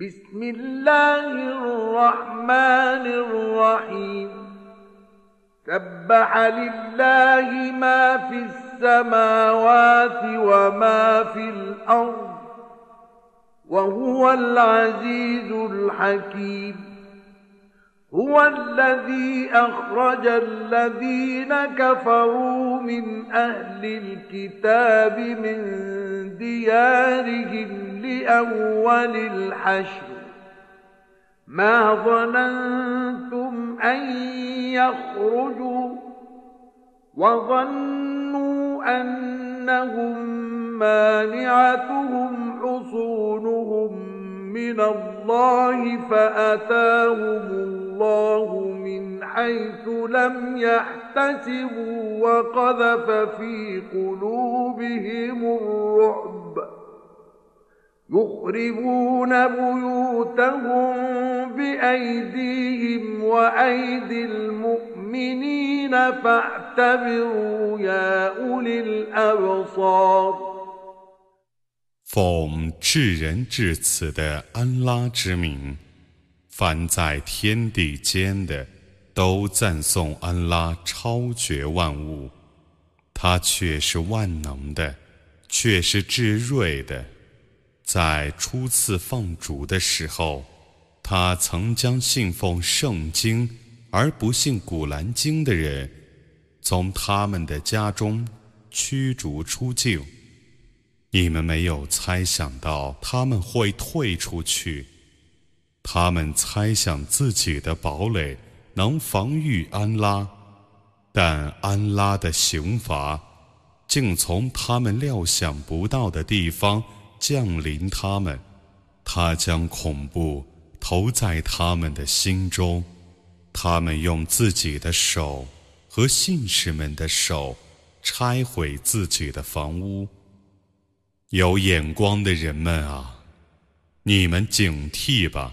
بسم الله الرحمن الرحيم. سبح لله ما في السماوات وما في الأرض وهو العزيز الحكيم. هو الذي أخرج الذين كفروا من أهل الكتاب من ديارهم لأول الحشر. ما ظننتم أن يخرجوا وظنوا أنهم مانعتهم حصونهم من الله فأتاهم الله من حيث لم يحتسبوا وقذف في قلوبهم الرعب يخربون بيوتهم بأيديهم وأيدي المؤمنين فاعتبروا يا أولي الأبصار 奉至仁至慈的安拉之名， 凡在天地间的都赞颂安拉超绝万物，他却是万能的，却是至睿的。在初次放逐的时候，他曾将信奉圣经而不信古兰经的人，从他们的家中驱逐出境。你们没有猜想到他们会退出去，他们猜想自己的堡垒能防御安拉，但安拉的刑罚竟从他们料想不到的地方降临他们，他将恐怖投在他们的心中，他们用自己的手和信士们的手拆毁自己的房屋。有眼光的人们啊，你们警惕吧。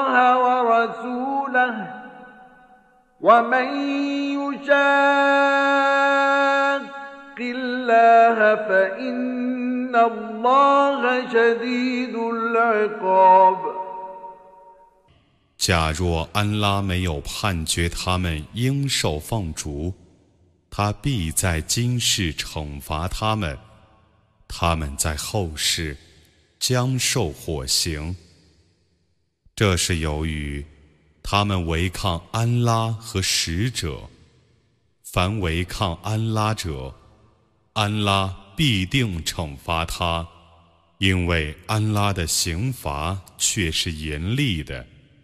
ومن يشاق الله فإن الله شديد العقاب 假若安拉没有判决他们应受放逐，他必在今世惩罚他们，他们在后世将受火刑。这是由于 他们违抗安拉和使者。凡违抗安拉者，安拉必定惩罚他，因为安拉的刑罚却是严厉的。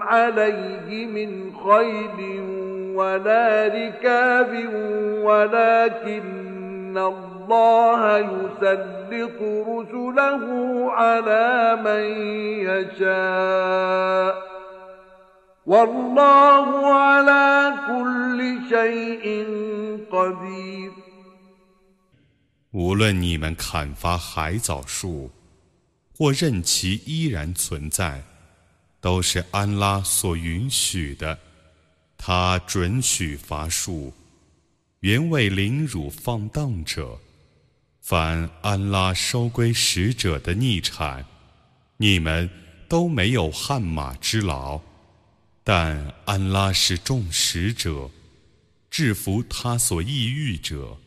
عليه من خيل ولا ركاب ولكن 无论你们砍伐海藻树，或任其依然存在， 都是安拉所允许的。他准许伐树。原为凌辱放荡者，凡安拉收归使者的逆产，你们都没有汗马之劳，但安拉是众使者，制服他所抑郁者。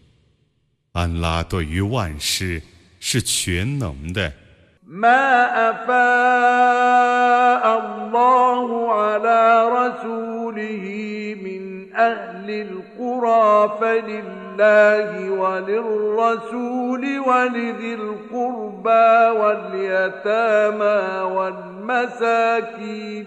安拉对于万事是全能的。ما أفاء الله على رسوله من أهل القرى فلله وللرسول ولذي القربى واليتامى والمساكين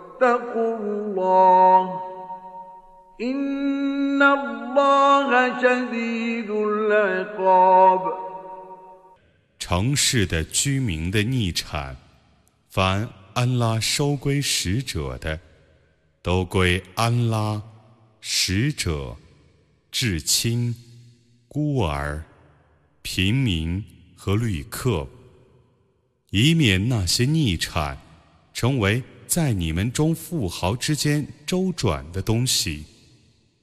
واتقوا الله إن الله شديد العقاب 城市的居民的逆产，凡安拉收归使者的，都归安拉使者、至亲、孤儿、平民和旅客，以免那些逆产成为。 在你们中富豪之间周转的东西，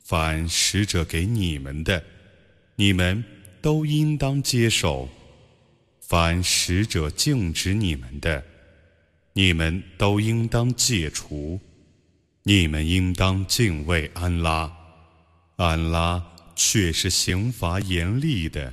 凡使者给你们的，你们都应当接受；凡使者禁止你们的，你们都应当戒除。你们应当敬畏安拉，安拉却是刑罚严厉的。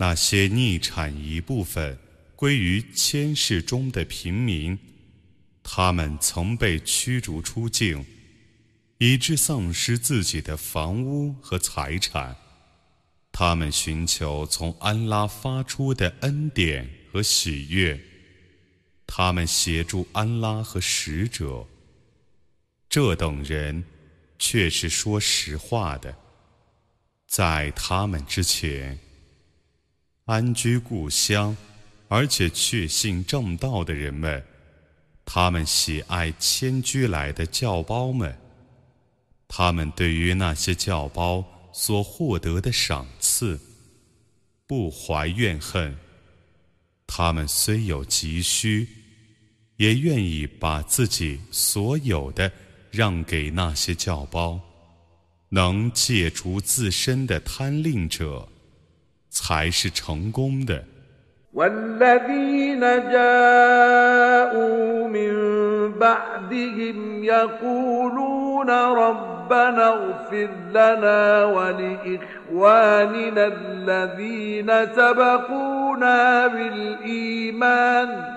那些逆产一部分归于千世中的平民，他们曾被驱逐出境，以致丧失自己的房屋和财产。他们寻求从安拉发出的恩典和喜悦，他们协助安拉和使者。这等人却是说实话的，在他们之前。安居故乡，而且确信正道的人们，他们喜爱迁居来的教包们。他们对于那些教包所获得的赏赐，不怀怨恨。他们虽有急需，也愿意把自己所有的让给那些教包，能戒除自身的贪吝者。才是成功的。والذين جاءوا من بعدهم يقولون ربنا اغفر لنا ولإخواننا الذين سبقونا بالإيمان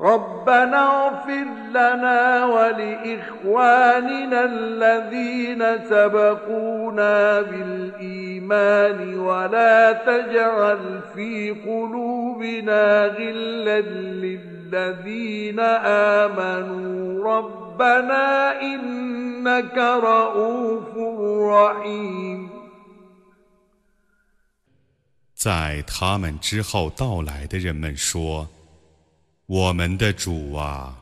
ربنا اغفر لنا ولإخواننا الذين سبقونا بالإيمان ولا تجعل في قلوبنا غلا للذين آمنوا ربنا إنك رؤوف رحيم 在他们之后到来的人们说。 我们的主啊，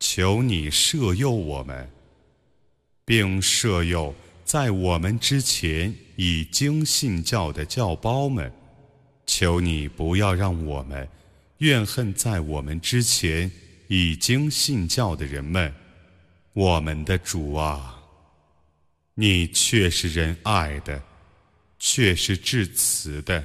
求你赦宥我们，并赦宥在我们之前已经信教的教胞们，求你不要让我们怨恨在我们之前已经信教的人们。我们的主啊，你却是仁爱的，却是至慈的。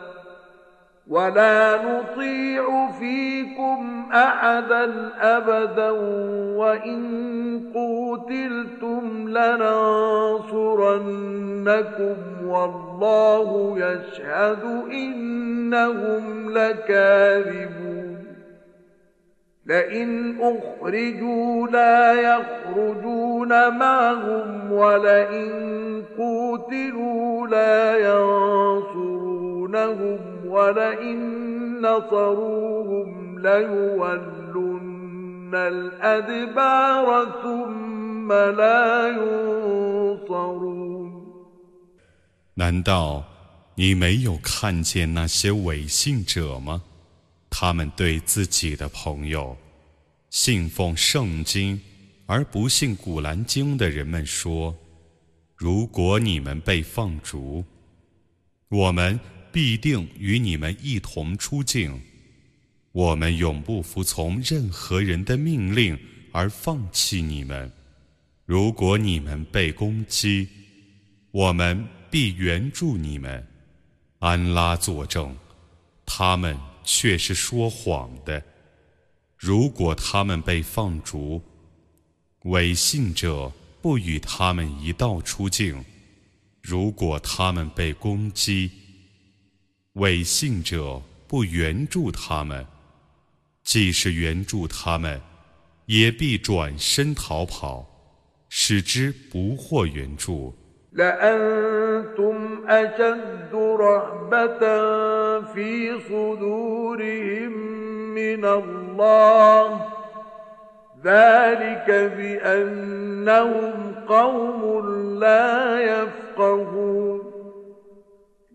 ولا نطيع فيكم احدا ابدا وان قوتلتم لننصرنكم والله يشهد انهم لكاذبون لئن اخرجوا لا يخرجون معهم ولئن قوتلوا لا ينصرونهم 难道你没有看见那些伪信者吗？他们对自己的朋友，信奉圣经而不信古兰经的人们说：“如果你们被放逐，我们。” 必定与你们一同出境。我们永不服从任何人的命令而放弃你们。如果你们被攻击，我们必援助你们。安拉作证，他们却是说谎的。如果他们被放逐，违信者不与他们一道出境。如果他们被攻击，伪信者不援助他们，即使援助他们，也必转身逃跑，使之不获援助。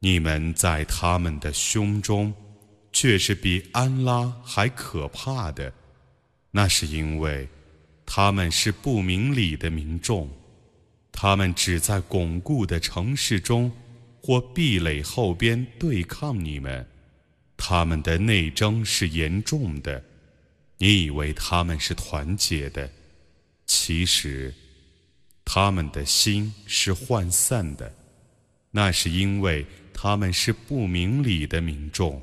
你们在他们的胸中，却是比安拉还可怕的。那是因为他们是不明理的民众，他们只在巩固的城市中或壁垒后边对抗你们，他们的内争是严重的。你以为他们是团结的，其实他们的心是涣散的，那是因为他们是不明理的民众。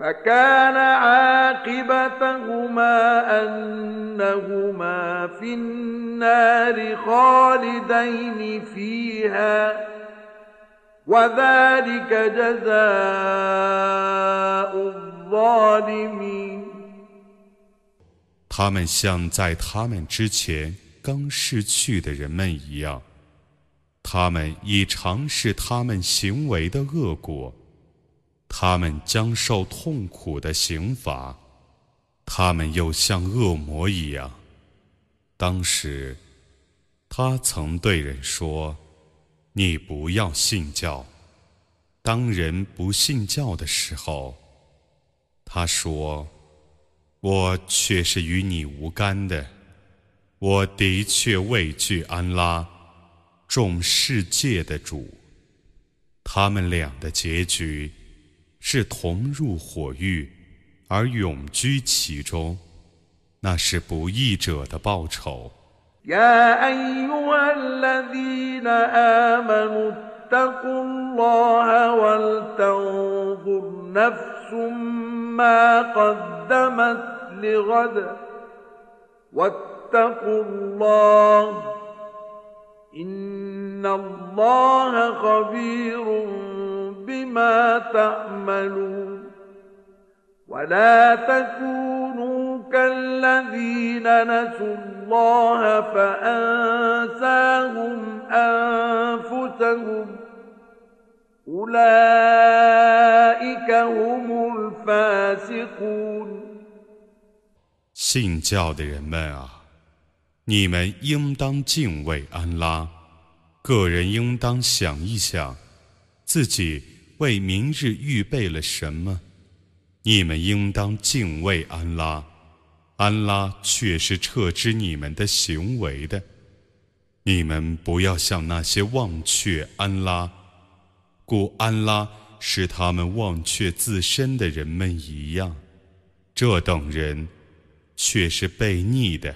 فكان عاقبتهما أنهما في النار خالدين فيها وذلك جزاء الظالمين 他们像在他们之前刚逝去的人们一样， 他们已尝试他们行为的恶果， 他们将受痛苦的刑罚，他们又像恶魔一样。当时，他曾对人说：“你不要信教。”当人不信教的时候，他说：“我却是与你无干的。我的确畏惧安拉。”众世界的主，他们俩的结局是同入火狱，而永居其中，那是不义者的报酬。إن الله خبير بما تعملون ولا تكونوا كالذين نسوا الله فأنساهم أنفسهم أولئك هم الفاسقون 信教的人们啊！你们应当敬畏安拉，个人应当想一想，自己 为明日预备了什么。你们应当敬畏安拉，安拉却是撤知你们的行为的。你们不要像那些忘却安拉，故安拉使他们忘却自身的人们一样，这等人却是被逆的。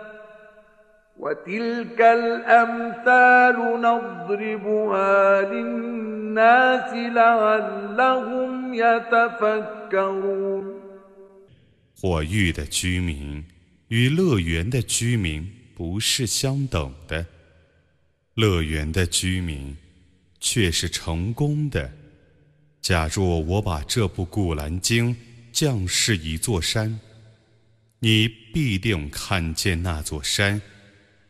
وتلك الأمثال نضربها للناس لعلهم يتفكرون 火域的居民与乐园的居民不是相等的，乐园的居民却是成功的。假若我把这部《古兰经》降是一座山，你必定看见那座山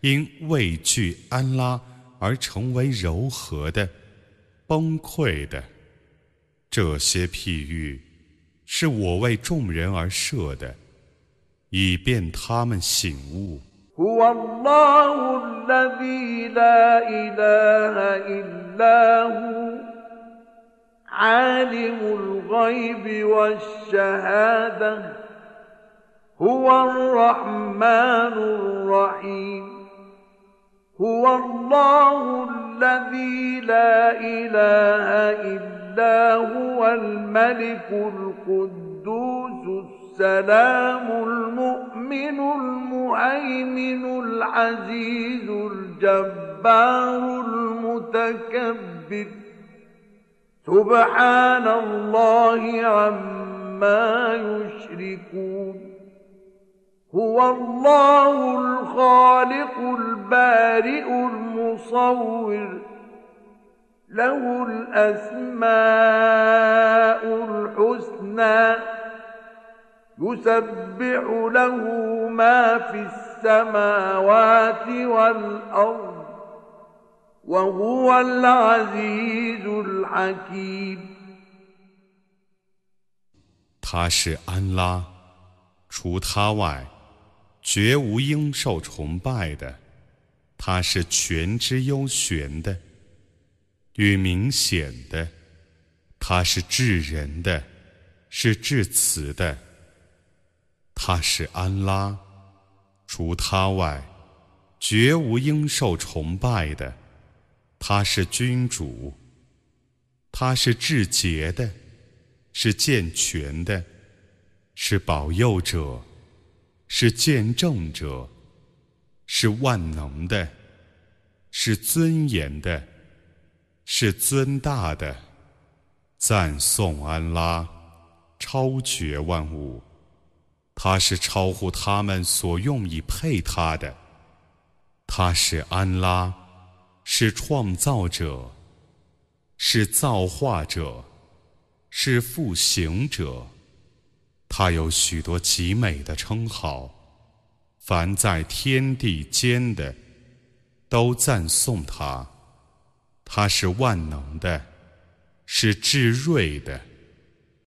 因畏惧安拉而成为柔和的、崩溃的。这些譬喻是我为众人而设的，以便他们醒悟。عالم الغيب والشهادة هو الرحمن الرحيم هو الله الذي لا إله إلا هو الملك القدوس السلام المؤمن المهيمن العزيز الجبار المتكبر. سبحان الله عما يشركون. هو الله الخالق البارئ المصور له الأسماء الحسنى يسبح له ما في السماوات والأرض 他是安拉，除他外， 绝无应受崇拜的。他是全知幽玄的，与明显的。他是至仁的，是至慈的。他是安拉，除他外，绝无应受崇拜的。他是君主，他是至洁的，是健全的，是保佑者，是见证者，是万能的，是尊严的，是尊大的。赞颂安拉，超绝万物，他是超乎他们所用以配他的。他是安拉，是创造者，是造化者，是复行者。他有许多极美的称号，凡在天地间的都赞颂他。他是万能的，是至睿的。